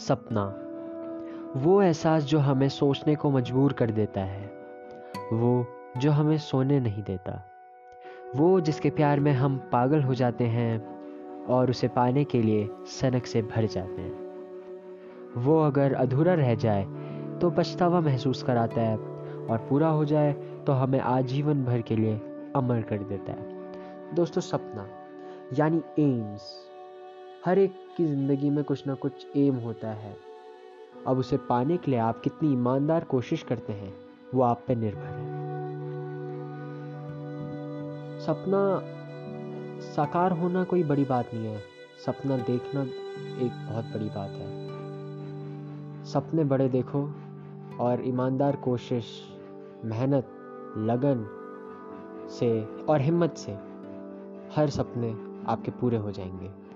सपना। वो एहसास जो हमें सोचने को मजबूर कर देता है। वो जो हमें सोने नहीं देता। वो जिसके प्यार में हम पागल हो जाते हैं और उसे पाने के लिए सनक से भर जाते हैं। वो अगर अधूरा रह जाए तो पछतावा महसूस कराता है और पूरा हो जाए तो हमें आजीवन भर के लिए अमर कर देता है। दोस्तों, सपना, यानी एम्स हर एक की ज़िंदगी में कुछ ना कुछ एम होता है। अब उसे पाने के लिए आप कितनी ईमानदार कोशिश करते हैं, वो आप पे निर्भर है। सपना साकार होना कोई बड़ी बात नहीं है, सपना देखना एक बहुत बड़ी बात है। सपने बड़े देखो और ईमानदार कोशिश, मेहनत, लगन से और हिम्मत से हर सपने आपके पूरे हो जाएँगे।